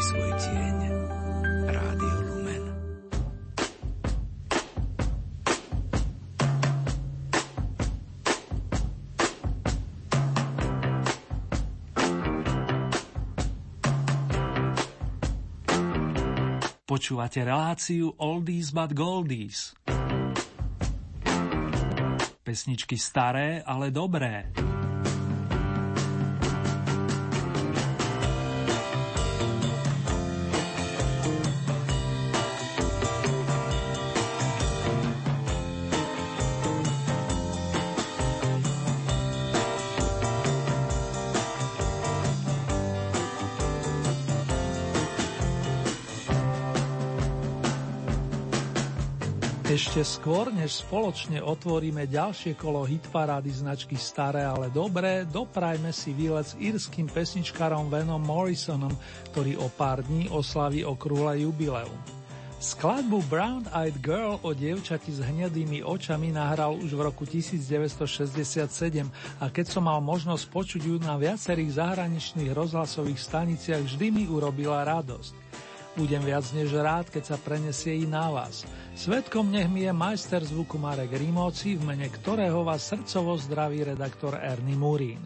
si svoj tieň. Rádio Lumen. Počúvate reláciu Oldies but Goldies. Pesničky staré, ale dobré. Ešte skôr, než spoločne otvoríme ďalšie kolo hitparády značky Staré, ale dobré, doprajme si výlet s írským pesničkárom Venom Morrisonom, ktorý o pár dní oslaví okrúhle jubileum. Skladbu Brown Eyed Girl o dievčati s hnedými očami nahral už v roku 1967 a keď som mal možnosť počuť ju na viacerých zahraničných rozhlasových staniciach, vždy mi urobila radosť. Budem viac než rád, keď sa prenesie i na vás. Svetkom nech mi je majster zvuku Marek Rímovci, v mene ktorého vás srdcovo zdraví redaktor Ernie Murín.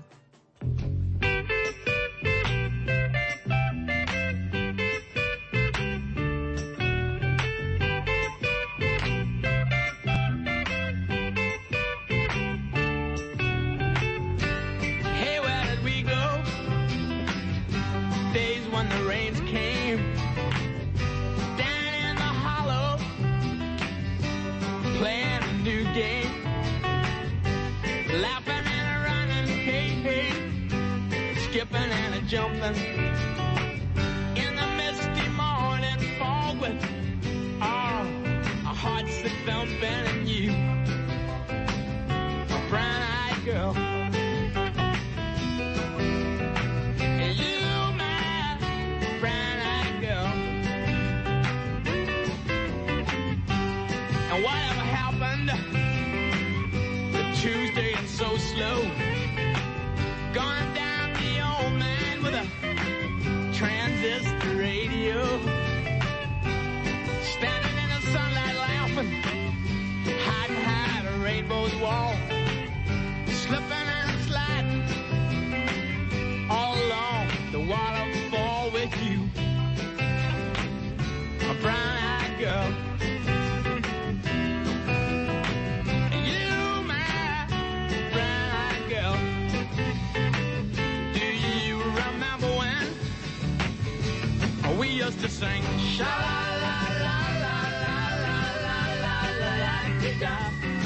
sing sha la la la la la la la la la la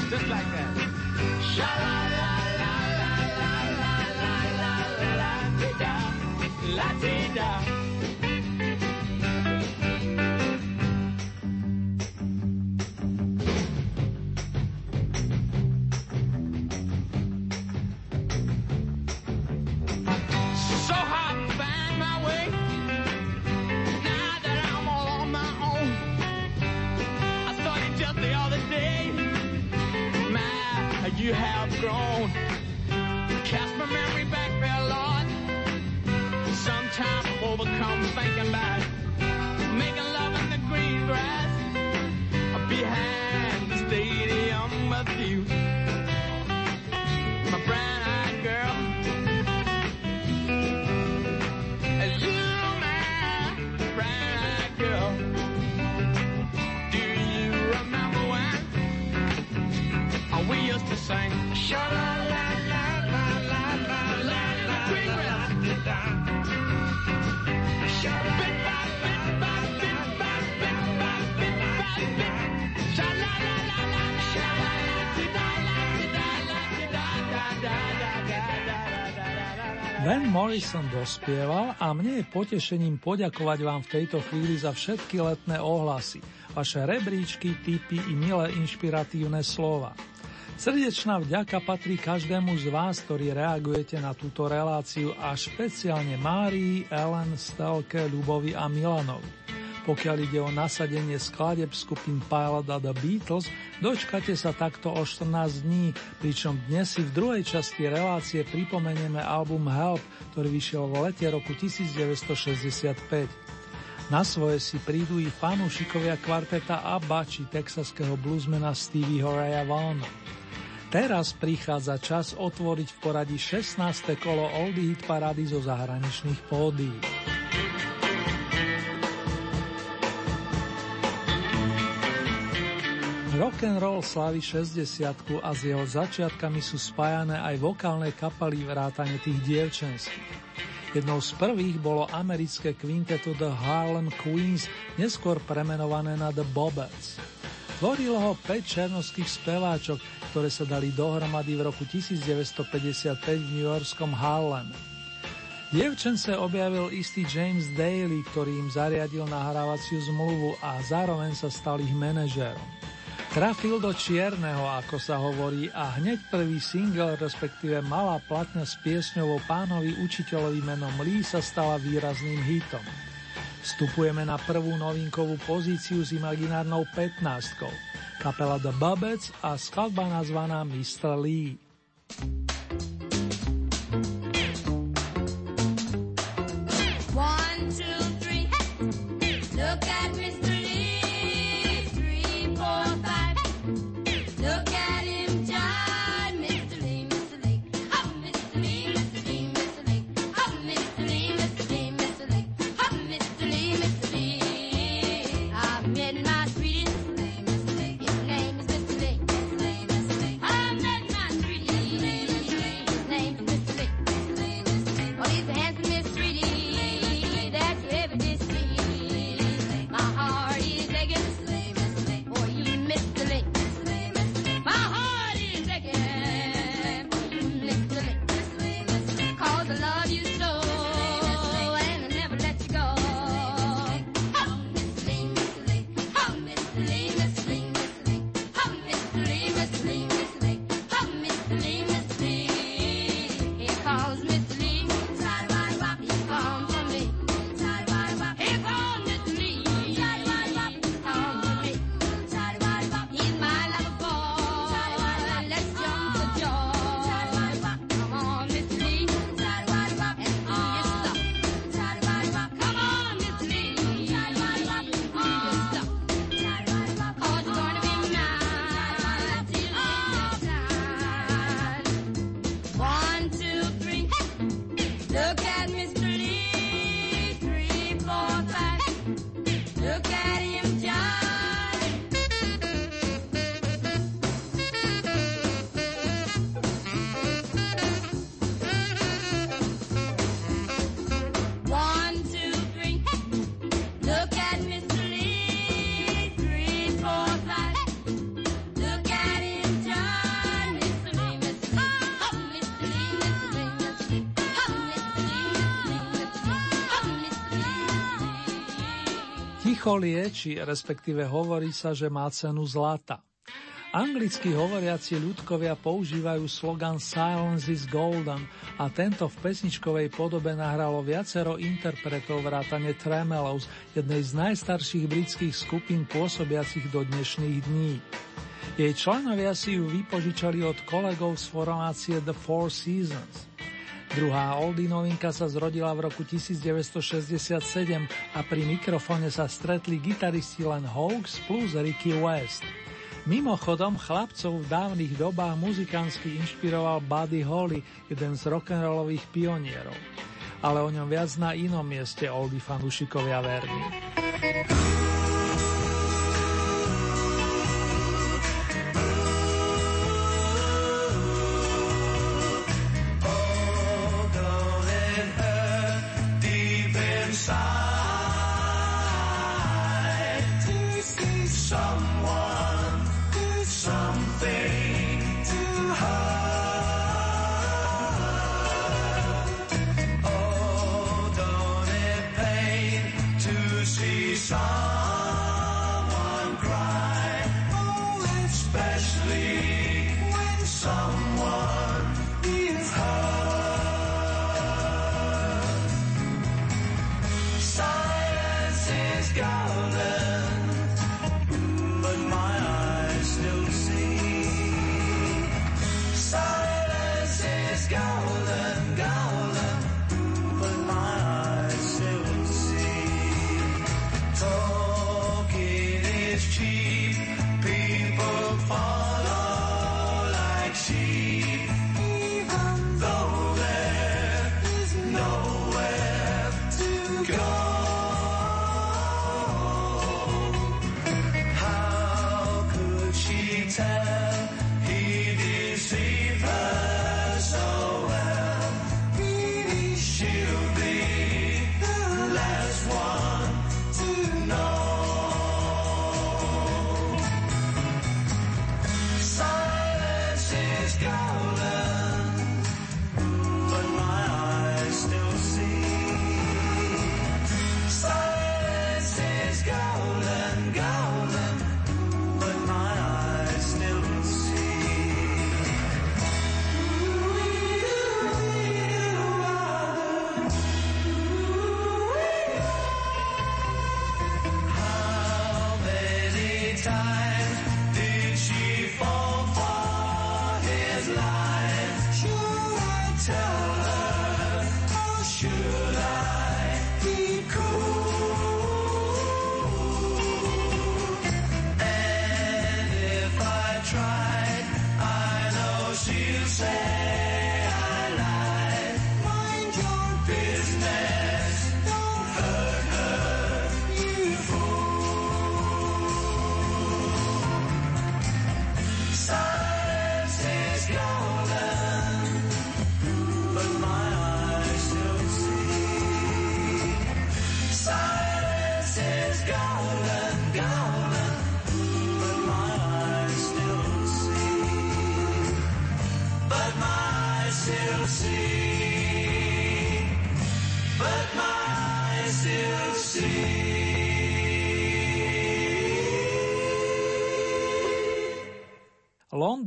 just like that. Van Morrison dospieval a mne je potešením poďakovať vám v tejto chvíli za všetky letné ohlasy, vaše rebríčky, typy i milé inšpiratívne slova. Srdečná vďaka patrí každému z vás, ktorí reagujete na túto reláciu a špeciálne Márii, Ellen, Stelke, Ľubovi a Milanovi. Pokiaľ ide o nasadenie skladeb skupín Pilot a The Beatles, dočkate sa takto o 14 dní, pričom dnes si v druhej časti relácie pripomenieme album Help, ktorý vyšiel v lete roku 1965. Na svoje si prídu i fanúšikovia kvarteta ABBA či texaského bluesmena Stevieho Raya Vaughna. Teraz prichádza čas otvoriť v poradí 16. kolo Oldie Hit parády zo zahraničných pódií. Rock and roll slaví 60 a s jeho začiatkami sú spájané aj vokálne kapely vrátane tých dievčenských. Jednou z prvých bolo americké kvinteto The Harlem Queens, neskôr premenované na The Bobbets. Tvorilo ho 5 černovských speváčok, ktoré sa dali dohromady v roku 1955 v New Yorkskom Harlem. Dievčence objavil istý James Daly, ktorý im zariadil nahrávaciu zmluvu a zároveň sa stal ich manažérom. Trafil do čierneho, ako sa hovorí, a hneď prvý single, respektíve malá platňa s piesňou o pánovi učiteľovi menom Lee sa stala výrazným hitom. Vstupujeme na prvú novinkovú pozíciu s imaginárnou 15. Kapela The Bubbets a skladba nazvaná Mr. Lee. Ticho lieči, respektíve hovorí sa, že má cenu zlata. Anglicky hovoriaci ľudkovia používajú slogan Silence is golden a tento v pesničkovej podobe nahralo viacero interpretov vrátane Tremelows, jednej z najstarších britských skupín pôsobiacich do dnešných dní. Jej členovia si ju vypožičali od kolegov z formácie The Four Seasons. Druhá oldie novinka sa zrodila v roku 1967 a pri mikrofóne sa stretli gitaristi Len Hawks plus Ricky West. Mimochodom, chlapcov v dávnych dobách muzikánsky inšpiroval Buddy Holly, jeden z rock'n'rollových pionierov. Ale o ňom viac na inom mieste oldie fanúšikovia verní.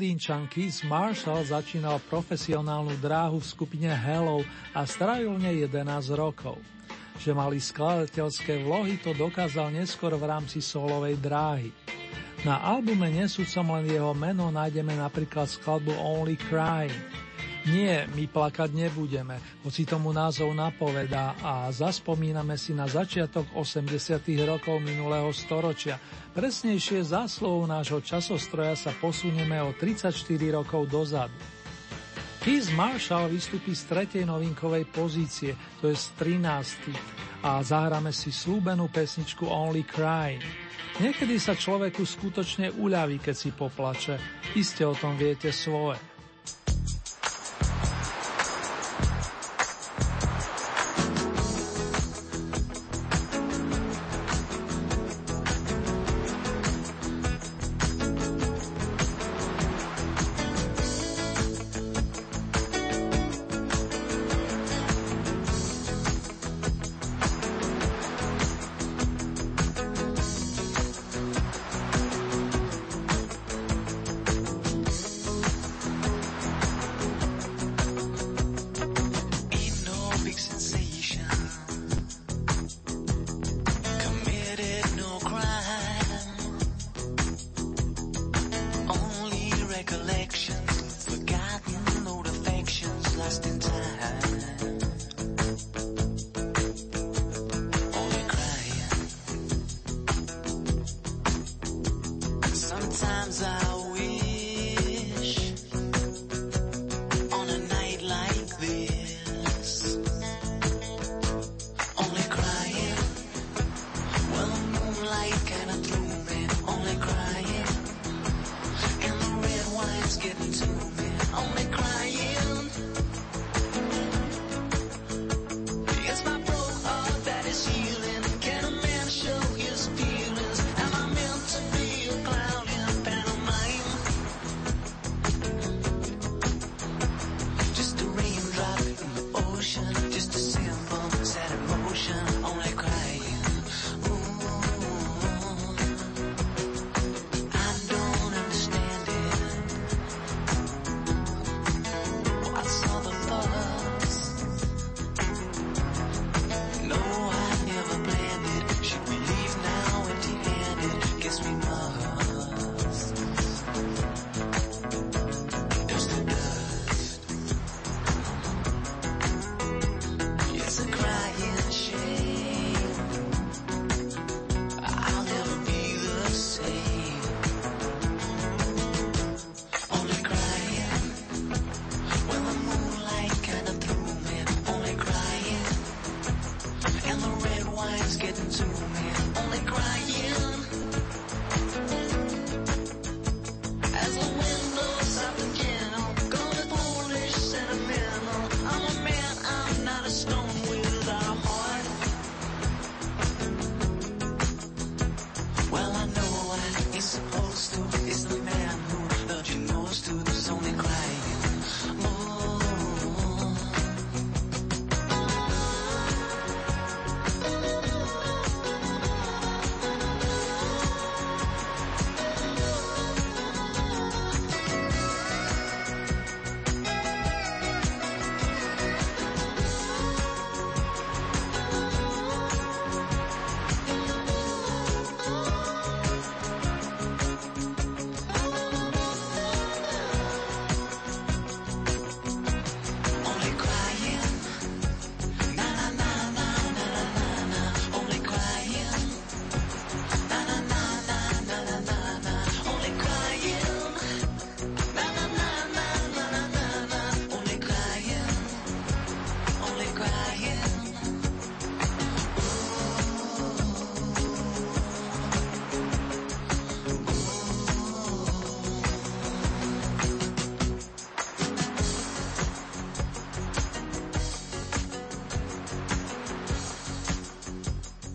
Londýnčan Keith Marshall začínal profesionálnu dráhu v skupine Hello a strávil nej 11 rokov. Že mali skladateľské vlohy, to dokázal neskôr v rámci solovej dráhy. Na albume nesúcom len jeho meno nájdeme napríklad skladbu Only Crying. Nie, my plakať nebudeme, hoci tomu názov napovedá a zaspomíname si na začiatok 80. rokov minulého storočia. Presnejšie záslovou nášho časostroja sa posunieme o 34 rokov dozadu. Keith Marshall vystupí z tretej novinkovej pozície, to je z 13. a zahráme si slúbenú pesničku Only Crying. Niekedy sa človeku skutočne uľaví, keď si poplače. Iste o tom viete svoje.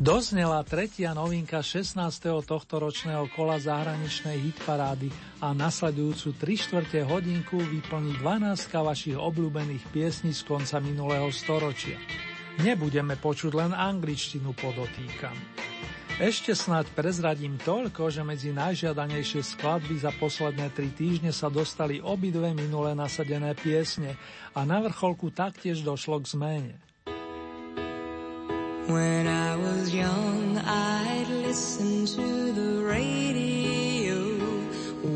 Doznela tretia novinka 16. tohto ročného kola zahraničnej hitparády a nasledujúcu 3 štvrte hodinku vyplní 12 vašich obľúbených piesní z konca minulého storočia. Nebudeme počuť len angličtinu podotýkam. Ešte snáď prezradím toľko, že medzi najžiadanejšie skladby za posledné tri týždne sa dostali obidve minule nasadené piesne a na vrcholku taktiež došlo k zmene. When I was young, I'd listen to the radio,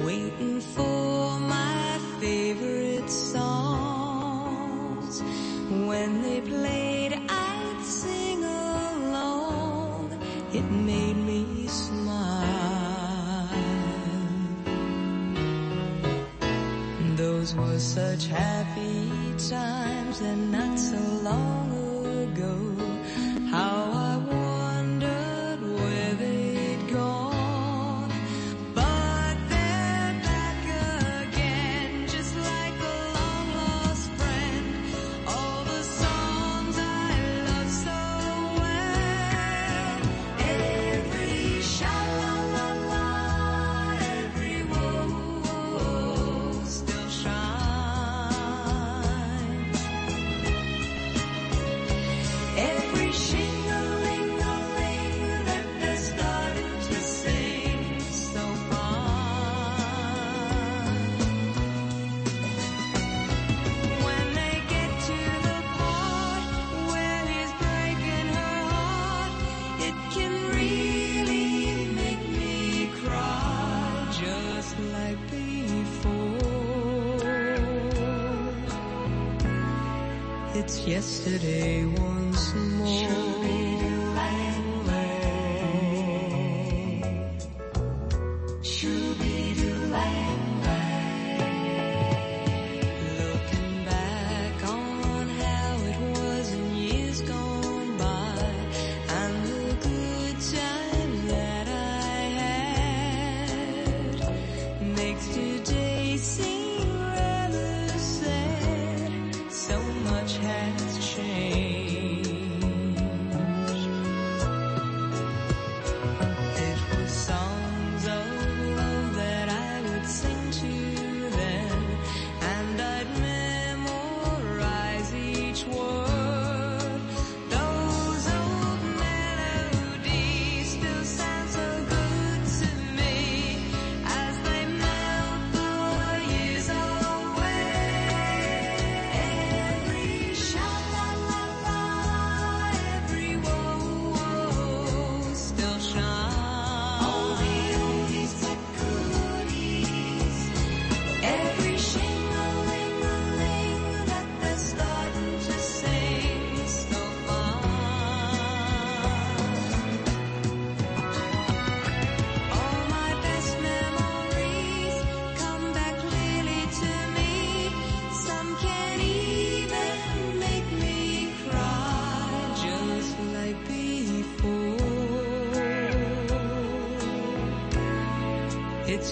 waiting for my favorite songs. When they played, I'd sing along. It made me smile. Those were such happy times and not so long ago.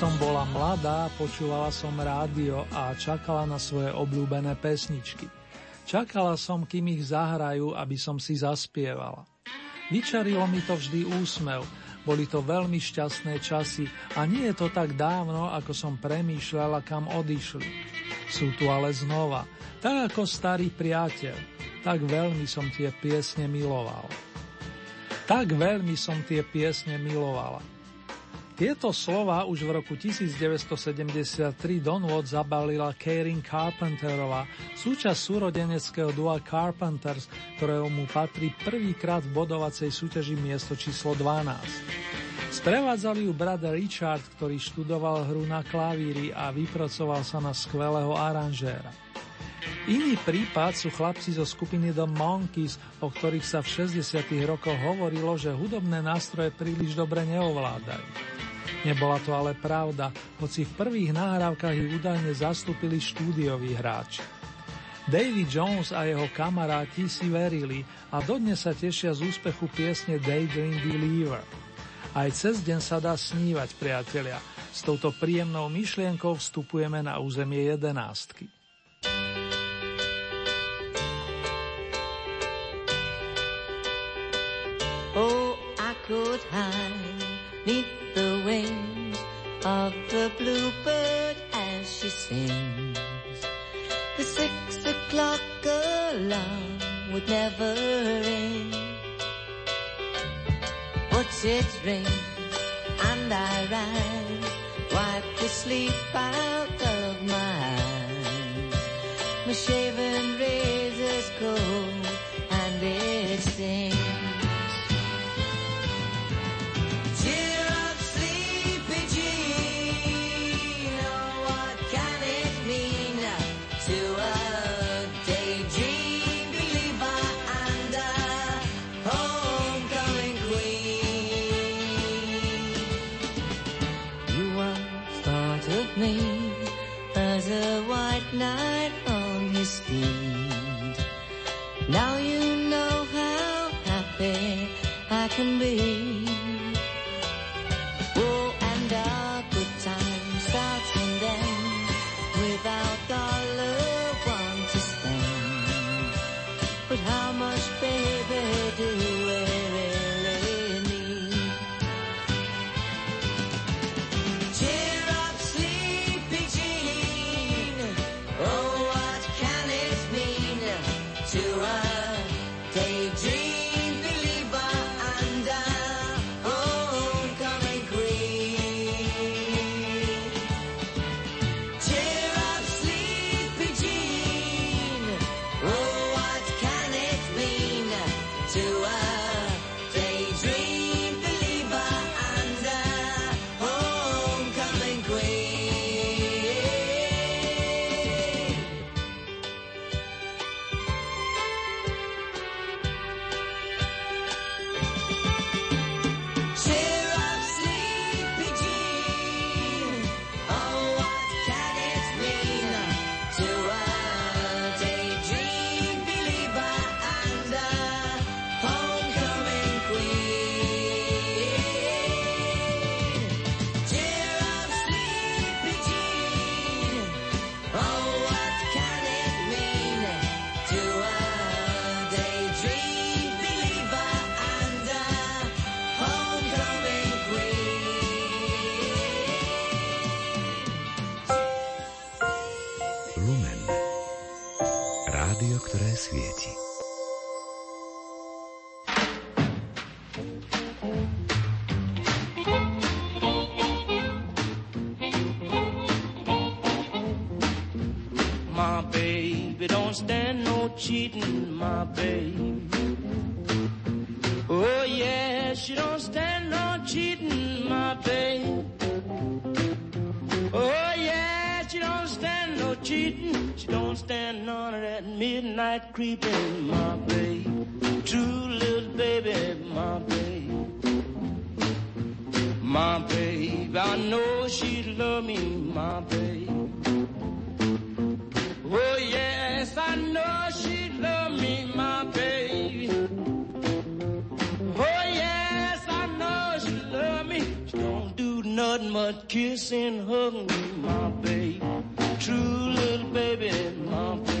Som bola mladá, počúvala som rádio a čakala na svoje obľúbené pesničky. Čakala som, kým ich zahrajú, aby som si zaspievala. Vyčarilo mi to vždy úsmev, boli to veľmi šťastné časy a nie je to tak dávno, ako som premýšľala, kam odišli. Sú tu ale znova, tak ako starý priateľ, tak veľmi som tie piesne miloval. Tak veľmi som tie piesne milovala. Tieto slova už v roku 1973 Don Watt zabalila Karen Carpenterová, súčasť súrodeneckého dua Carpenters, ktorého mu patrí prvýkrát v bodovacej súťaži miesto číslo 12. Sprevádzali ju brat Richard, ktorý študoval hru na klavíri a vypracoval sa na skvelého aranžéra. Iný prípad sú chlapci zo skupiny The Monkeys, o ktorých sa v 60. rokoch hovorilo, že hudobné nástroje príliš dobre neovládajú. Nebola to ale pravda, hoci v prvých nahrávkach ich údajne zastúpili štúdioví hráči. David Jones a jeho kamaráti si verili a dodnes sa tešia z úspechu piesne Daydream Believer. Aj cez deň sa dá snívať, priatelia. S touto príjemnou myšlienkou vstupujeme na územie jedenástky. Oh, I could hide the wings of the bluebird as she sings. The six o'clock alarm would never ring. But it rings and I rise, wipe the sleep out cheating, my babe. Oh yeah, she don't stand no cheating, my babe. Oh yeah, she don't stand no cheating. She don't stand none of that midnight creeping, my babe. True little baby, my babe. My babe, I know she love me, my babe. Yes, I know she love me, my baby. Oh yes, I know she love me. She don't do nothing but kiss and hug me, my baby. True little baby, my baby.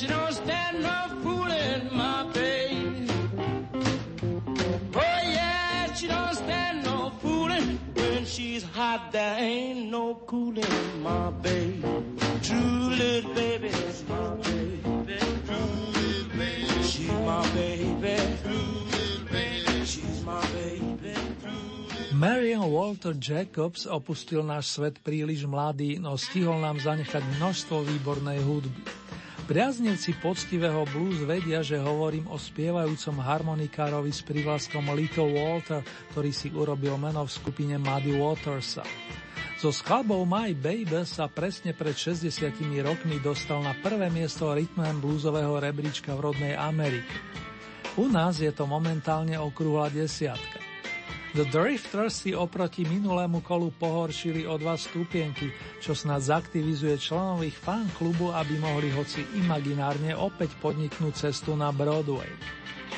she don't stand no fooling, my baby. Oh yeah, she don't stand no fooling. When she's hot, there ain't no cooling, my baby. True little baby, my baby. True little baby, she's my baby. True Walter Jacobs opustil náš svet príliš mladý, no stihol nám zanechať množstvo výbornej hudby. Priaznivci poctivého blues vedia, že hovorím o spievajúcom harmonikárovi s privlaskom Little Walter, ktorý si urobil meno v skupine Muddy Watersa. So skladbou My Baby sa presne pred 60 rokmi dostal na prvé miesto rytmem bluesového rebríčka v rodnej Amerike. U nás je to momentálne okrúhla desiatka. The Drifters si oproti minulému kolu pohoršili o dva stupienky, čo snad zaktivizuje členov ich fan klubu, aby mohli hoci imaginárne opäť podniknúť cestu na Broadway.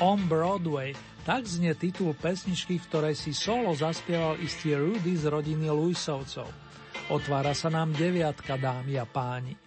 On Broadway, tak znie titul pesničky, v ktorej si solo zaspieval istý Rudy z rodiny Luisovcov. Otvára sa nám deviatka, dámy a páni.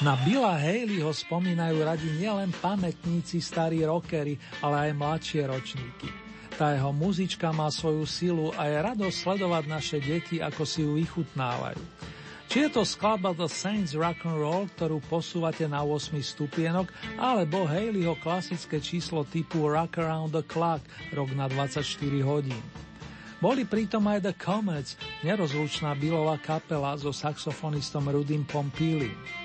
Na Billa Haleyho spomínajú radi nielen pamätníci, starí rockery, ale aj mladšie ročníky. Tá jeho muzička má svoju silu a je radosť sledovať naše deti, ako si ju vychutnávajú. Či je to skladba The Saints Rock and Roll, ktorú posúvate na 8 stupienok, alebo Haleyho klasické číslo typu Rock Around the Clock, rok na 24 hodín. Boli pritom aj The Comets, nerozlučná Billová kapela so saxofonistom Rudym Pompílim.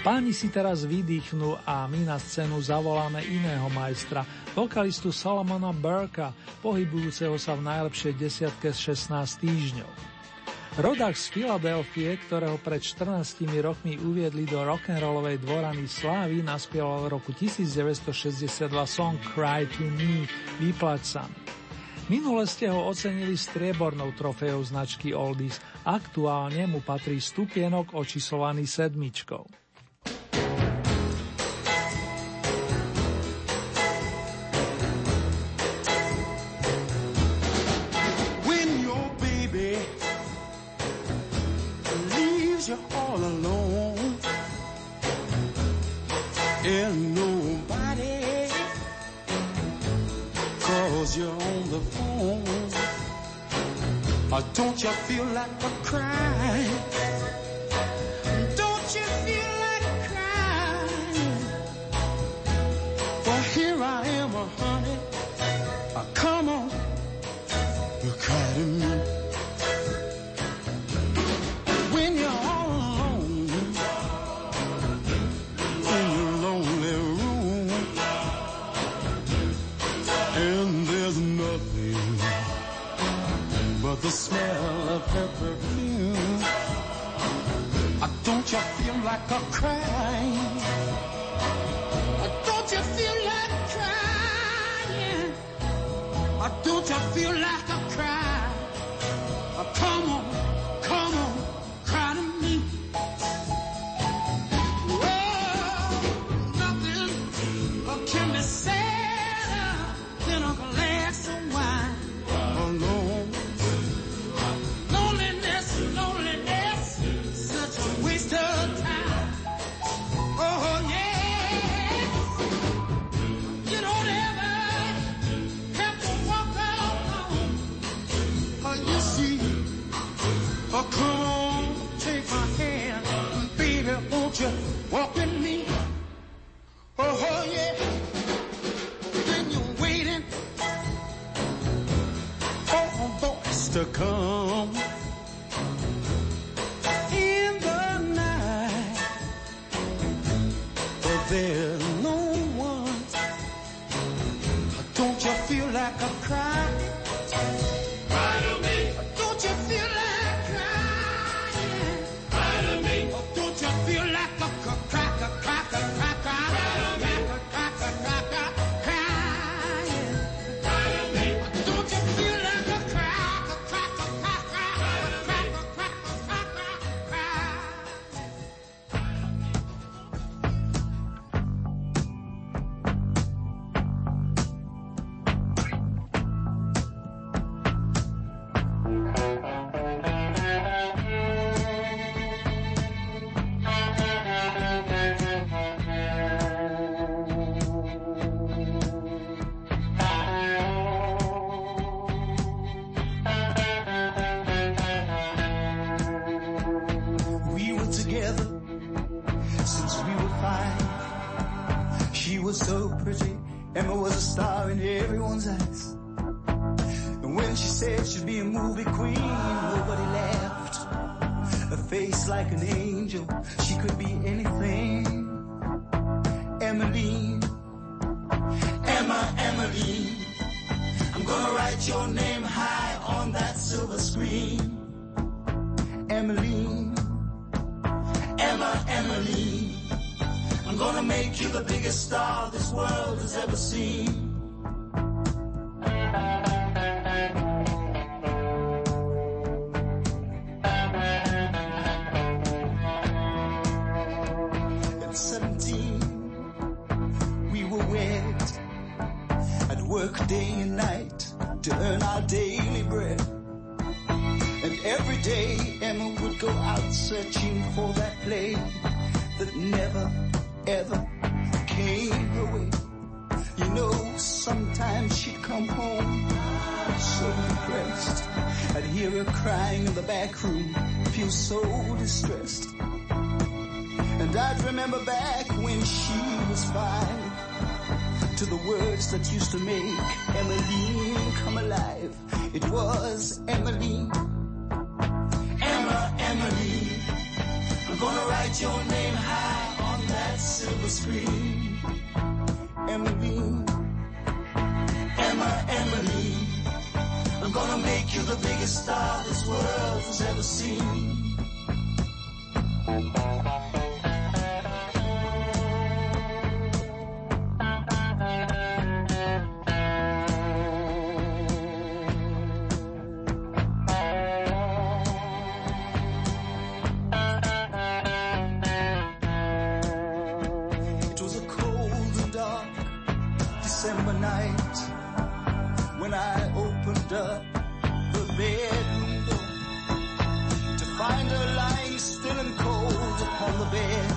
Páni si teraz vydýchnú a my na scénu zavoláme iného majstra, vokalistu Solomona Burka, pohybujúceho sa v najlepšej desiatke z 16 týždňov. Rodák z Filadelfie, ktorého pred 14 rokmi uviedli do rock'n'rollovej dvorany slávy, naspieval v roku 1962 song Cry to Me, Vyplať sa mi. Minule ste ho ocenili striebornou trofejou značky Oldies, aktuálne mu patrí stupienok očíslovaný sedmičkou. alone. And nobody calls you on the phone. Don't you feel like a crying? Uh, don't you feel like a movie queen, nobody left. A face like an angel, she could be anything. Emily, Emma, Emily. I'm gonna write your name high on that silver screen. Emily, Emma, Emily. I'm gonna make you the biggest star this world has ever seen. day and night to earn our daily bread. And every day Emma would go out searching for that play that never ever came her way. You know, sometimes she'd come home so depressed. I'd hear her crying in the back room, feel so distressed. And I'd remember back when she was five to the words that used to make Emmeline come alive. It was Emmeline. Emma, Emily, I'm gonna write your name high on that silver screen. Emmeline. Emma, Emily, I'm gonna make you the biggest star this world has ever seen. Up the bedroom door to find her lying still and cold upon the bed.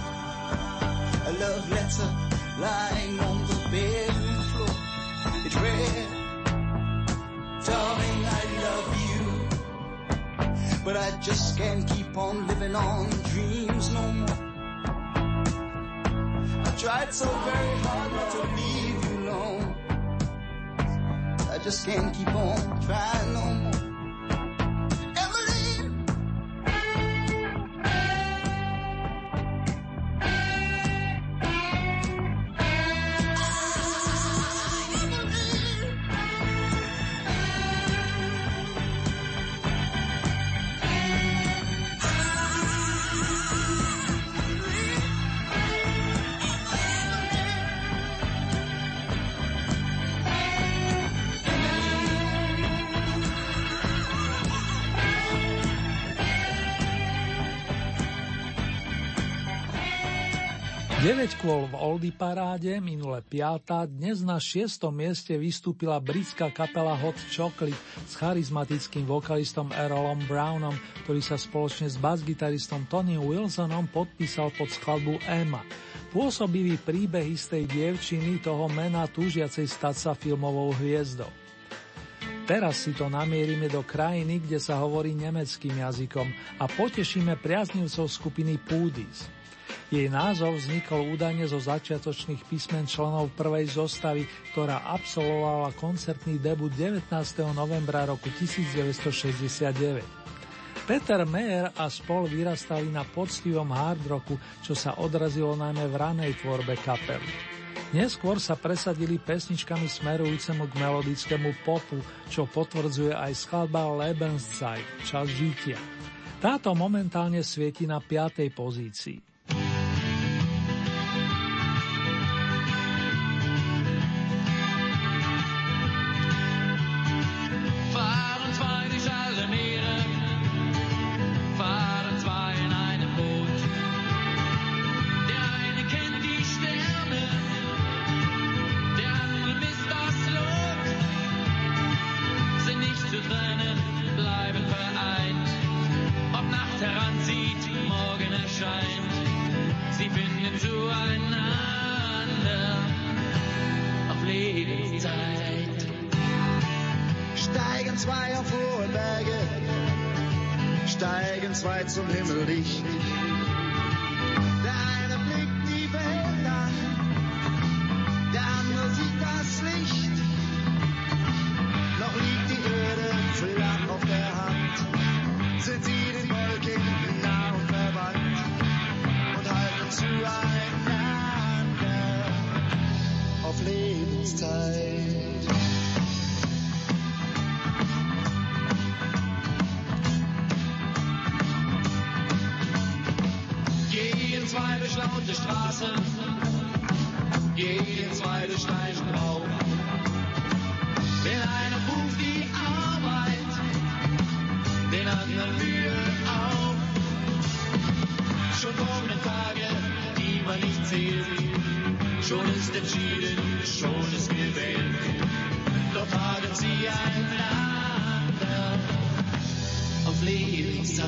A love letter lying on the bedroom floor. It read, Darling, I love you, but I just can't keep on living on dreams no more. I tried so very hard not to leave you alone. Just can't keep on trying no more. 9 kôl v Oldy paráde, minule 5. dnes na 6. mieste vystúpila britská kapela Hot Chocolate s charizmatickým vokalistom Errolom Brownom, ktorý sa spoločne s basgitaristom Tony Wilsonom podpísal pod skladbu Emma. Pôsobivý príbeh istej dievčiny toho mena túžiacej stať sa filmovou hviezdou. Teraz si to namierime do krajiny, kde sa hovorí nemeckým jazykom a potešíme priaznivcov skupiny Poodies. Jej názov vznikol údajne zo začiatočných písmen členov prvej zostavy, ktorá absolvovala koncertný debut 19. novembra roku 1969. Peter Mayer a spol vyrastali na poctivom hard rocku, čo sa odrazilo najmä v ranej tvorbe kapely. Neskôr sa presadili pesničkami smerujúcemu k melodickému popu, čo potvrdzuje aj skladba Lebenszeit, čas žitia. Táto momentálne svieti na 5. pozícii. Schon ist entschieden, schon ist gewählt. Doch fragen sie einander auf Lebenszeit.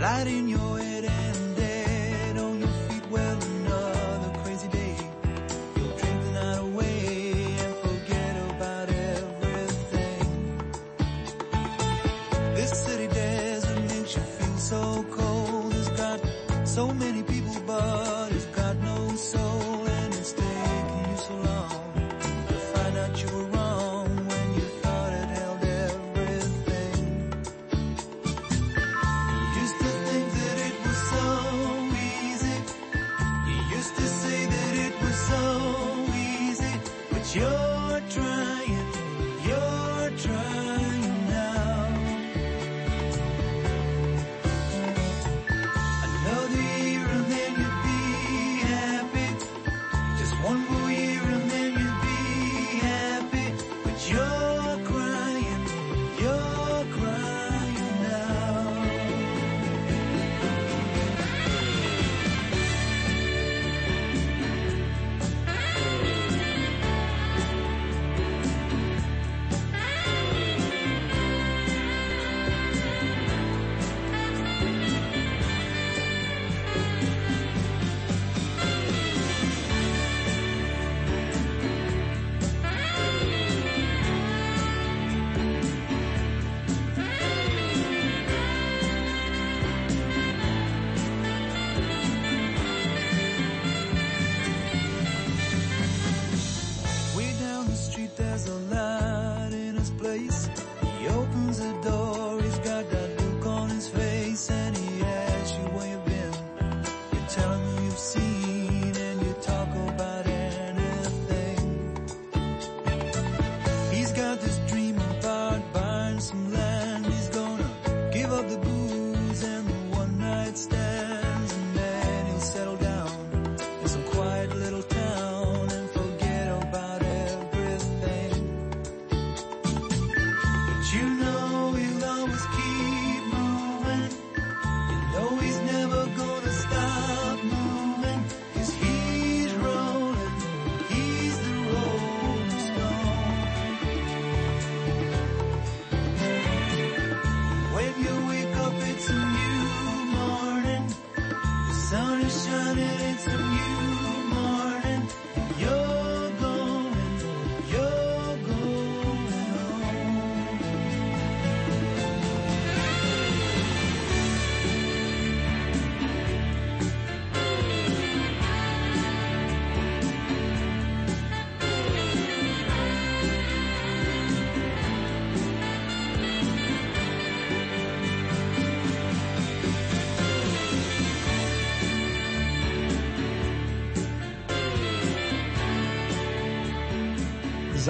Lighting your head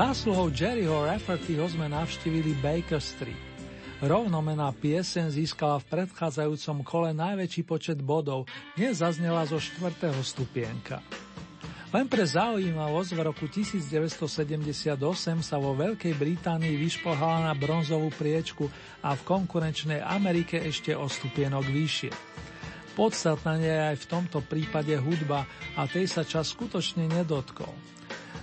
Zásluhou Jerryho Raffertyho sme navštívili Baker Street. Rovnomená piesen získala v predchádzajúcom kole najväčší počet bodov, dnes zaznela zo štvrtého stupienka. Len pre zaujímavosť v roku 1978 sa vo Veľkej Británii vyšplhala na bronzovú priečku a v konkurenčnej Amerike ešte o stupienok vyššie. Podstatná je aj v tomto prípade hudba a tej sa čas skutočne nedotkol.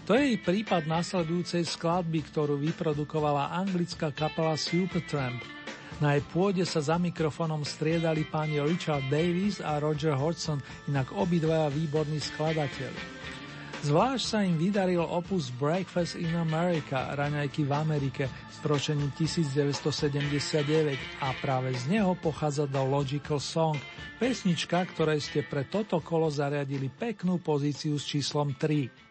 To je jej prípad nasledujúcej skladby, ktorú vyprodukovala anglická kapela Supertramp. Na jej pôde sa za mikrofónom striedali páni Richard Davis a Roger Hodgson, inak obidvaja výborní skladatelia. Zvlášť sa im vydaril opus Breakfast in America, raňajky v Amerike, s pročením 1979 a práve z neho pochádza do Logical Song, pesnička, ktorej ste pre toto kolo zariadili peknú pozíciu s číslom 3.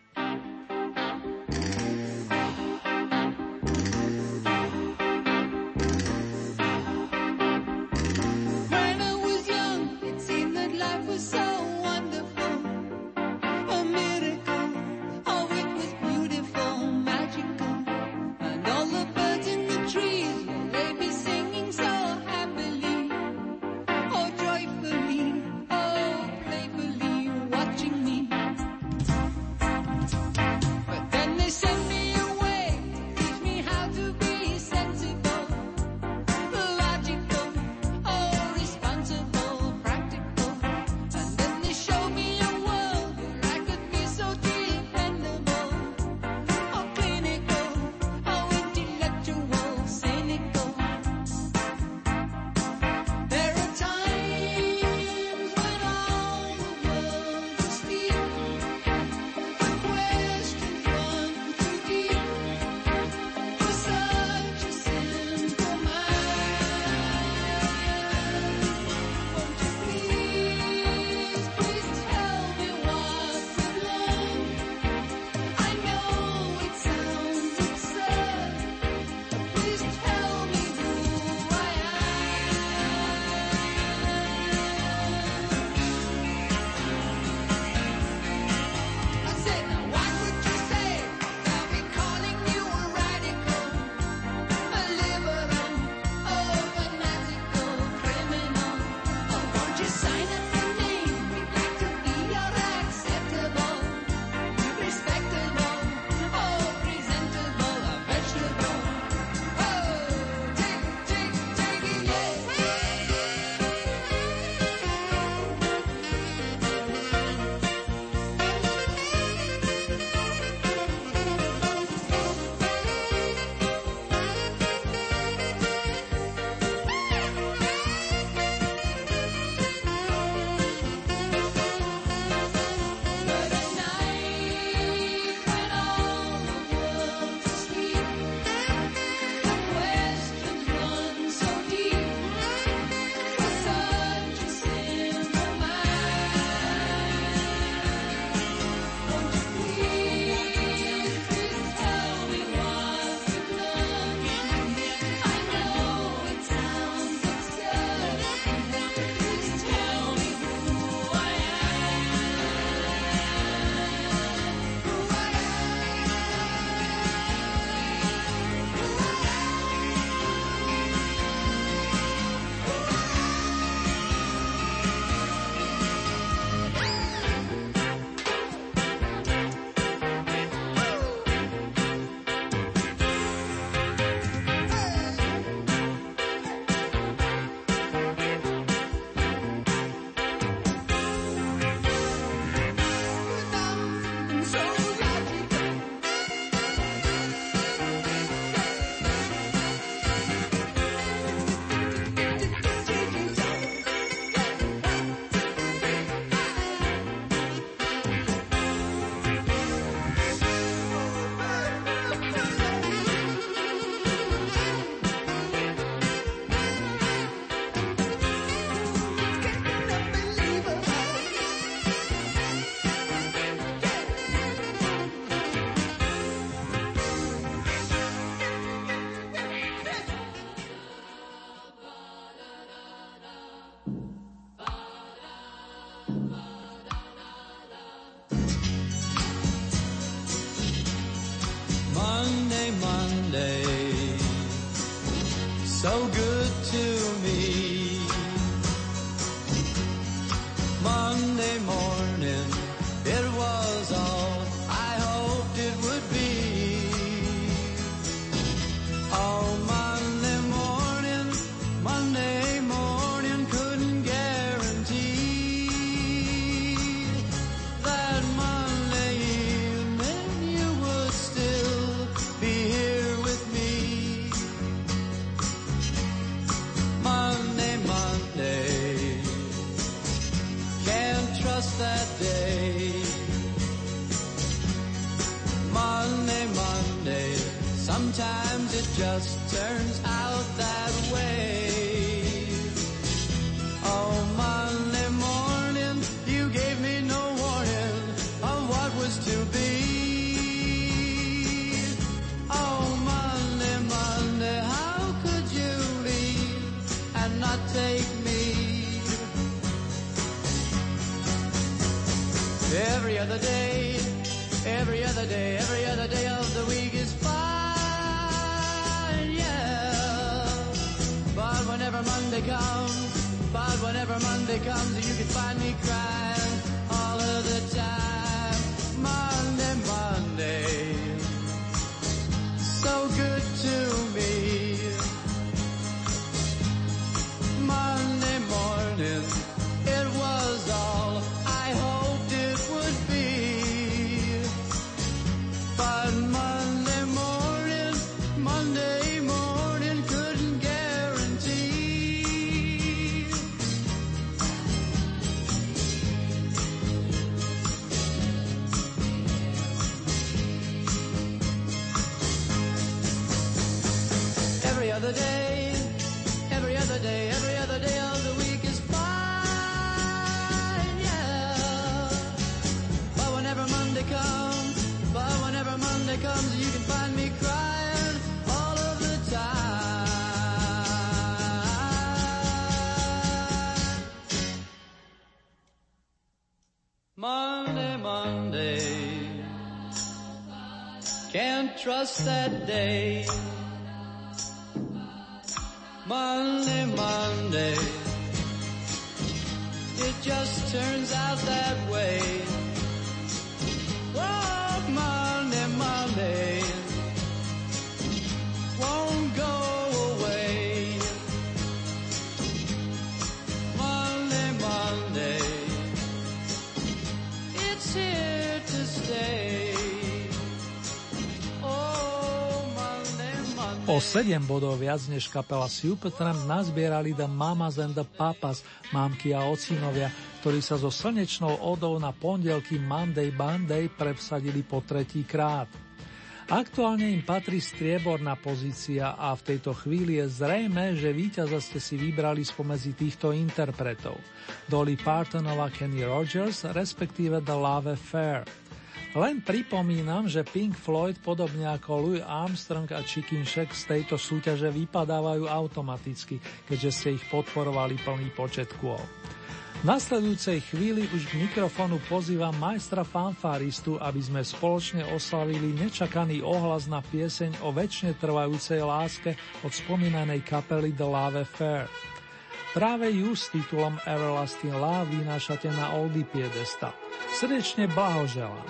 Trust that day. 7 bodov viac než kapela Supertramp nazbierali The Mamas and the Papas, mámky a ocinovia, ktorí sa so slnečnou odou na pondelky Monday Monday prevsadili po tretí krát. Aktuálne im patrí strieborná pozícia a v tejto chvíli je zrejme, že víťaza ste si vybrali spomedzi týchto interpretov. Dolly Partonova Kenny Rogers, respektíve The Love Affair. Len pripomínam, že Pink Floyd podobne ako Louis Armstrong a Chicken Shack z tejto súťaže vypadávajú automaticky, keďže ste ich podporovali plný počet kôl. V nasledujúcej chvíli už k mikrofonu pozývam majstra fanfáristu, aby sme spoločne oslavili nečakaný ohlas na pieseň o väčšine trvajúcej láske od spomínanej kapely The Love Affair. Práve ju s titulom Everlasting Love vynášate na Oldie Piedesta. Srdečne blahoželám.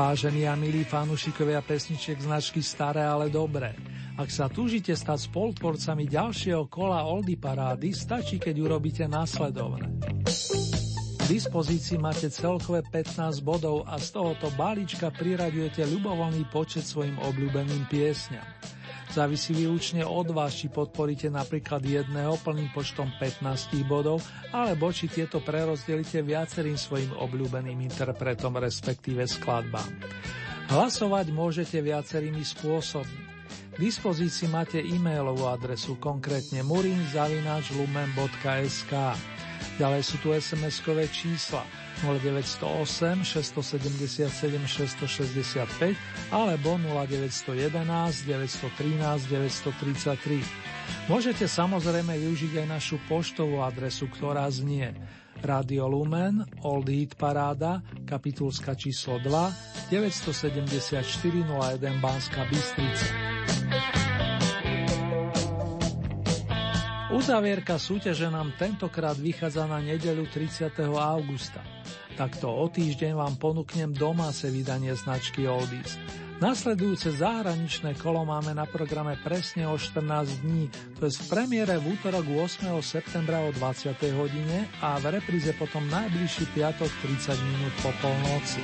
Vážení a milí fanúšikovia pesničiek značky Staré, ale dobré. Ak sa túžite stať spolutvorcami ďalšieho kola Oldy Parády, stačí, keď urobíte následovné. V dispozícii máte celkové 15 bodov a z tohoto balíčka priraďujete ľubovoľný počet svojim obľúbeným piesňam. Závisí výlučne od vás, či podporíte napríklad jedného plným počtom 15 bodov, alebo či tieto prerozdelíte viacerým svojim obľúbeným interpretom, respektíve skladbám. Hlasovať môžete viacerými spôsobmi. V dispozícii máte e-mailovú adresu, konkrétne murinzavinačlumen.sk. Ďalej sú tu SMS-kové čísla 0908 677 665 alebo 0911 913 933. Môžete samozrejme využiť aj našu poštovú adresu, ktorá znie Radio Lumen, Old Heat Paráda, kapitulska číslo 2, 974 01 Banska Bystrica. Uzavierka súťaže nám tentokrát vychádza na nedeľu 30. augusta. Takto o týždeň vám ponúknem domáce vydanie značky Oldies. Nasledujúce zahraničné kolo máme na programe presne o 14 dní, to je v premiére v útorok 8. septembra o 20. hodine a v repríze potom najbližší piatok 30 minút po polnoci.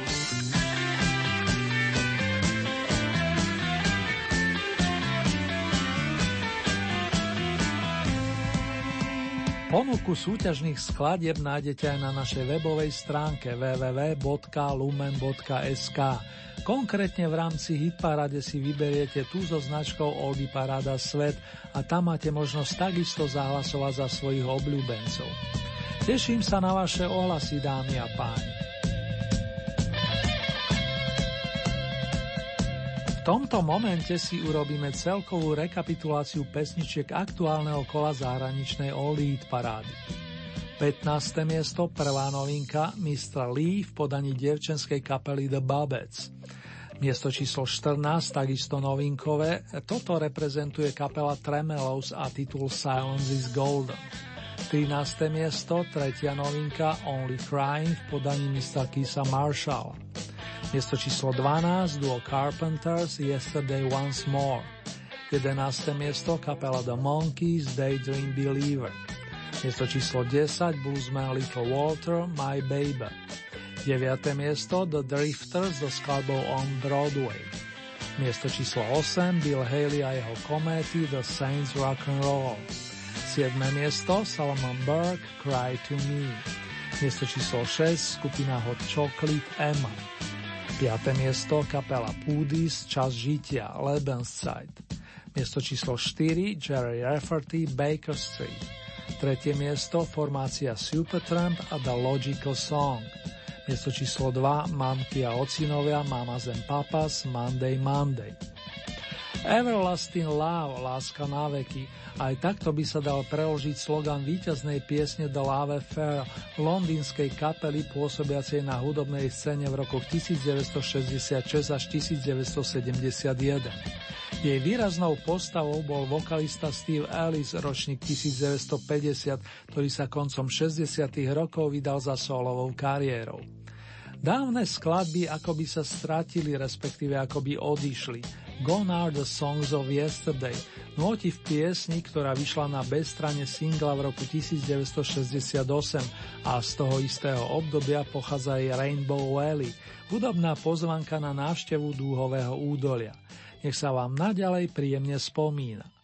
Ponuku súťažných skladieb nájdete aj na našej webovej stránke www.lumen.sk. Konkrétne v rámci Hitparade si vyberiete tú so značkou Oldy Parada Svet a tam máte možnosť takisto zahlasovať za svojich obľúbencov. Teším sa na vaše ohlasy, dámy a páni. Tomto momente si urobíme celkovú rekapituláciu pesničiek aktuálneho kola zahraničnej All parády. 15. miesto, prvá novinka, Mr. Lee v podaní dievčenskej kapely The Babets. Miesto číslo 14, takisto novinkové, toto reprezentuje kapela Tremelos a titul Silence is Golden. 13. miesto, tretia novinka Only Crying v podaní Mr. Kisa Marshall. Miesto číslo 12 duo Carpenters Yesterday Once More. 11. miesto kapela The Monkeys Daydream Believer. Miesto číslo 10 bluesman Little Walter My Baby. 9. miesto The Drifters so skladbou On Broadway. Miesto číslo 8 Bill Haley a jeho kométy The Saints Rock and Roll. 7. miesto Salomon Burke Cry to Me. Miesto číslo 6 skupina Hot Chocolate Emma. 5. miesto kapela Pudis Čas žitia Lebenszeit. Miesto číslo 4 Jerry Rafferty Baker Street. Tretie miesto formácia Supertramp a The Logical Song. Miesto číslo 2 Mamky a ocinovia Mamas and Papas Monday Monday. Everlasting Love, láska na veky, aj takto by sa dal preložiť slogan víťaznej piesne The Love Fair londýnskej kapely pôsobiacej na hudobnej scéne v rokoch 1966 až 1971. Jej výraznou postavou bol vokalista Steve Ellis, ročník 1950, ktorý sa koncom 60. rokov vydal za solovou kariérou. Dávne skladby akoby sa stratili, respektíve akoby odišli. Gone are the songs of yesterday, nôti v piesni, ktorá vyšla na bezstrane singla v roku 1968 a z toho istého obdobia pochádza aj Rainbow Valley, hudobná pozvanka na návštevu dúhového údolia. Nech sa vám naďalej príjemne spomína.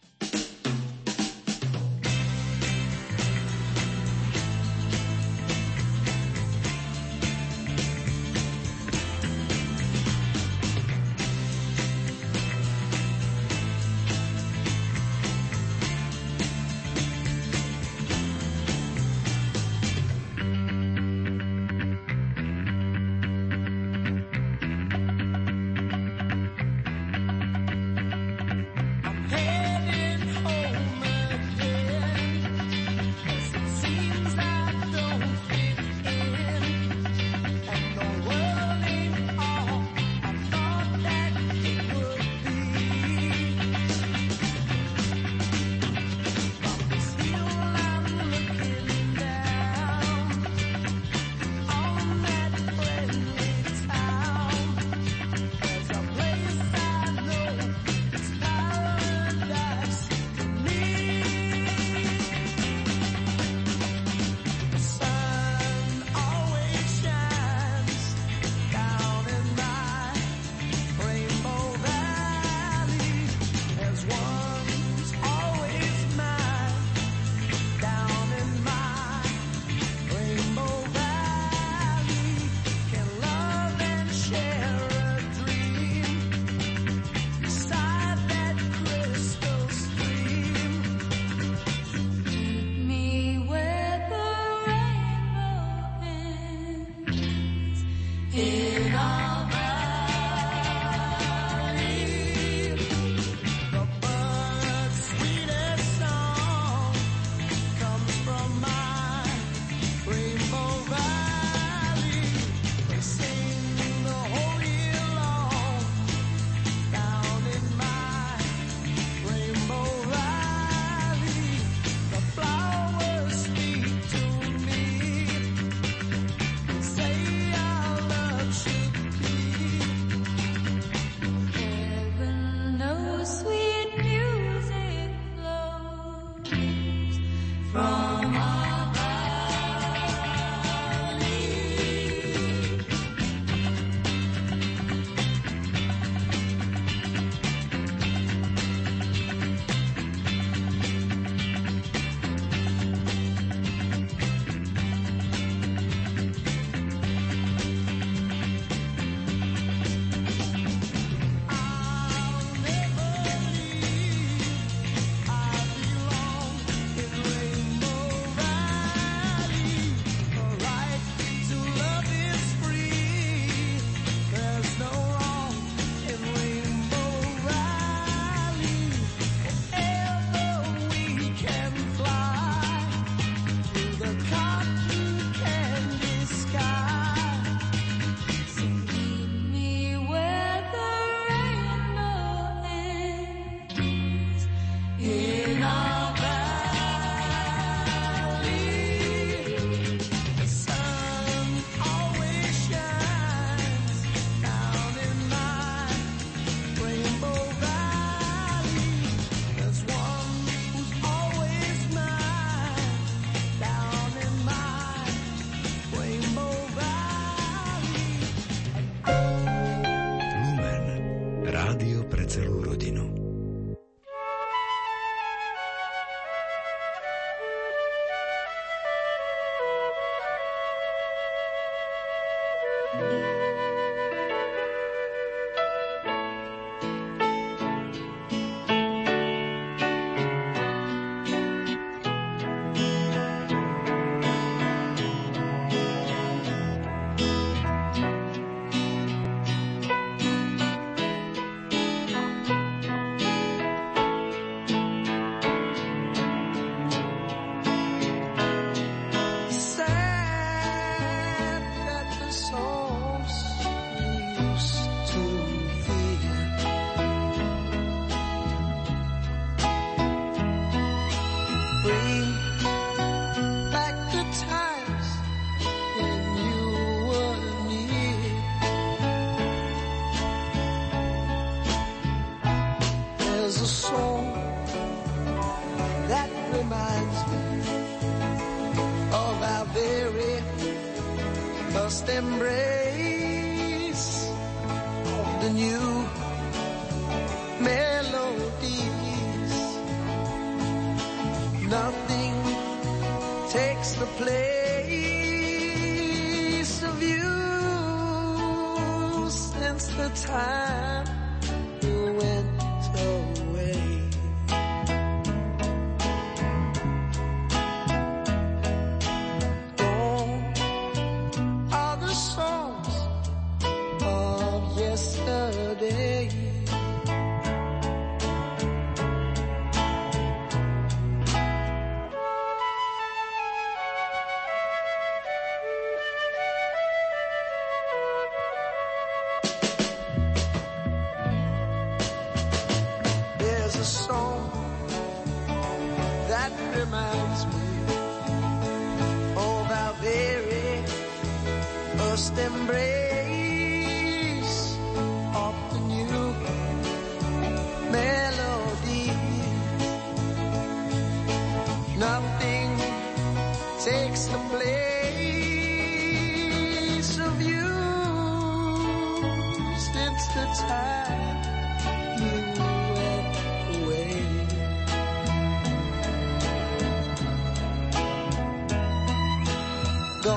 Máte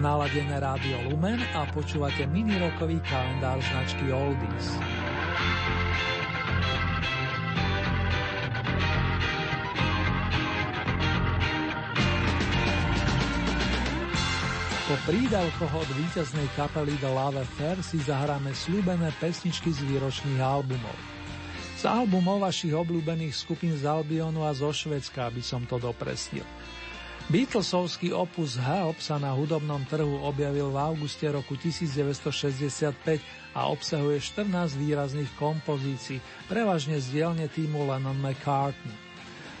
naladené rádio Lumen a počúvate mini-rokový kalendár značky Oldies. Po prídavkoch od víťaznej kapely The Love Affair si zahráme slúbené pesničky z výročných albumov. Z albumov vašich obľúbených skupín z Albionu a zo Švedska, aby som to dopresnil. Beatlesovský opus Help sa na hudobnom trhu objavil v auguste roku 1965 a obsahuje 14 výrazných kompozícií, prevažne z dielne týmu Lennon McCartney.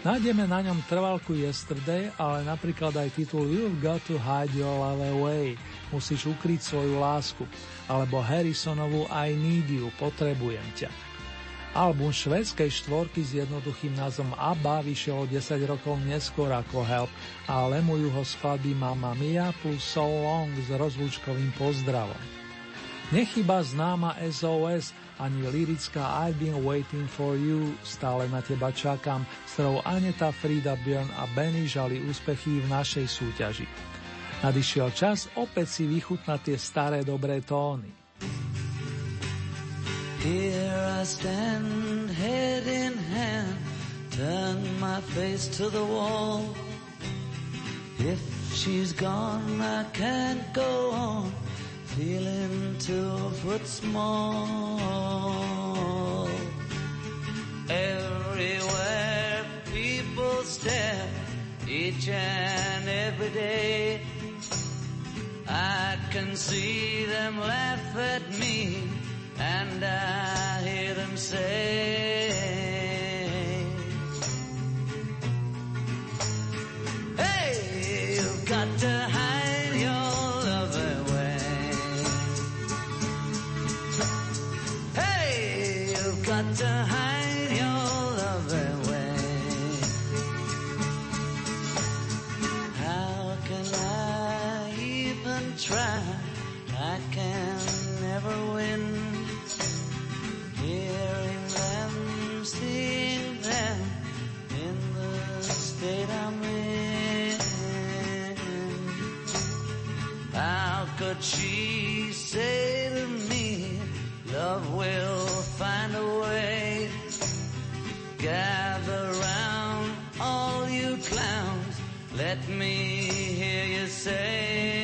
Nájdeme na ňom trvalku Yesterday, ale napríklad aj titul You've Got to Hide Your Love Away, musíš ukryť svoju lásku, alebo Harrisonovú I Need You, potrebujem ťa. Album švedskej štvorky s jednoduchým názvom ABBA vyšiel o 10 rokov neskôr ako Help a lemujú ho skladby Mamma Mia plus So Long s rozlúčkovým pozdravom. Nechyba známa SOS ani lirická I've been waiting for you, stále na teba čakám, ktorou Aneta, Frida, Björn a Benny žali úspechy v našej súťaži. Nadišiel čas opäť si vychutnať tie staré dobré tóny. Here I stand, head in hand, turn my face to the wall. If she's gone, I can't go on, feeling two foot small. Everywhere people stare, each and every day. I can see them laugh at me and I hear them say, Hey, you've got to could she say to me, love will find a way. Gather round all you clowns, let me hear you say.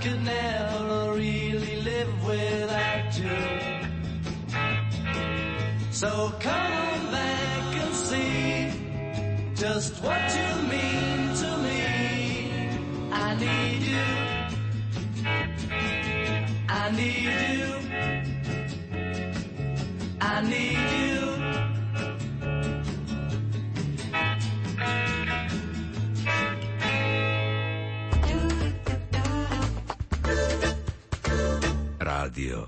could never really live without you. So come back and see just what you tío.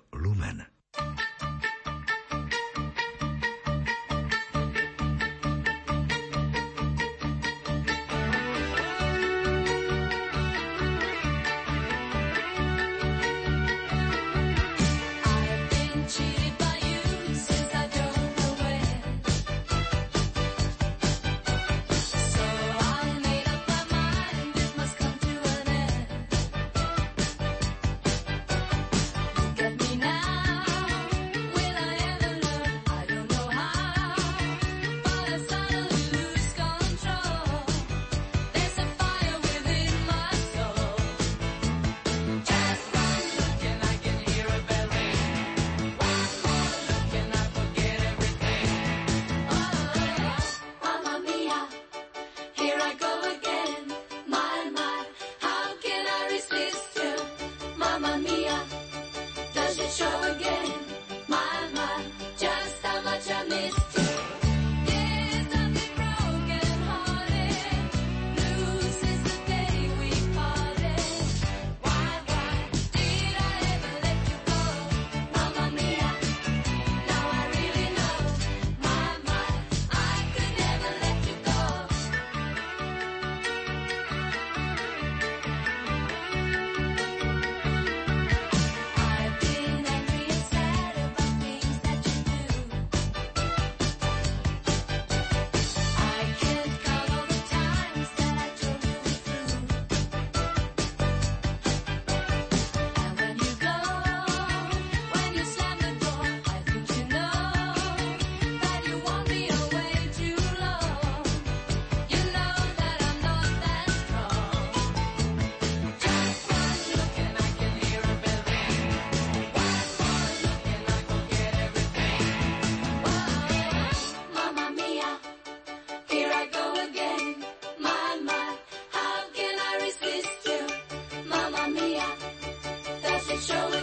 show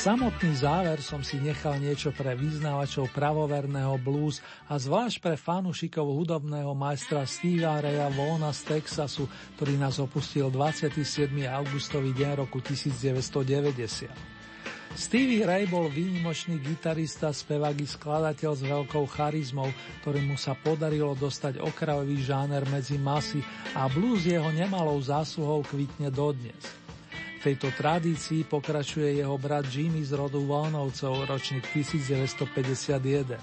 samotný záver som si nechal niečo pre vyznávačov pravoverného blues a zvlášť pre fanúšikov hudobného majstra Stevea Raya Vona z Texasu, ktorý nás opustil 27. augustový deň roku 1990. Stevie Ray bol výnimočný gitarista, spevák i skladateľ s veľkou charizmou, ktorému sa podarilo dostať okrajový žáner medzi masy a blues jeho nemalou zásluhou kvitne dodnes. V tejto tradícii pokračuje jeho brat Jimmy z rodu Vonovcov, ročník 1951.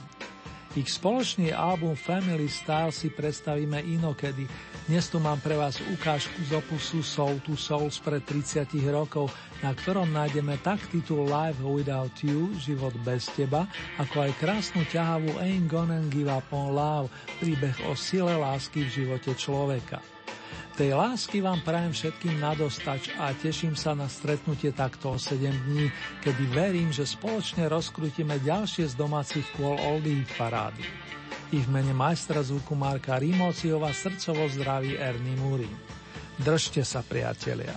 Ich spoločný album Family Style si predstavíme inokedy. Dnes tu mám pre vás ukážku z opusu Soul to Soul pred 30 rokov, na ktorom nájdeme tak titul Life Without You, Život bez teba, ako aj krásnu ťahavú Ain't Gonna Give Up on Love, príbeh o sile lásky v živote človeka. Tej lásky vám prajem všetkým nadostač a teším sa na stretnutie takto o 7 dní, kedy verím, že spoločne rozkrutíme ďalšie z domácich kôl Oldie parády. I v mene majstra zvuku Marka Rimociova srdcovo zdraví Ernie Múry. Držte sa, priatelia.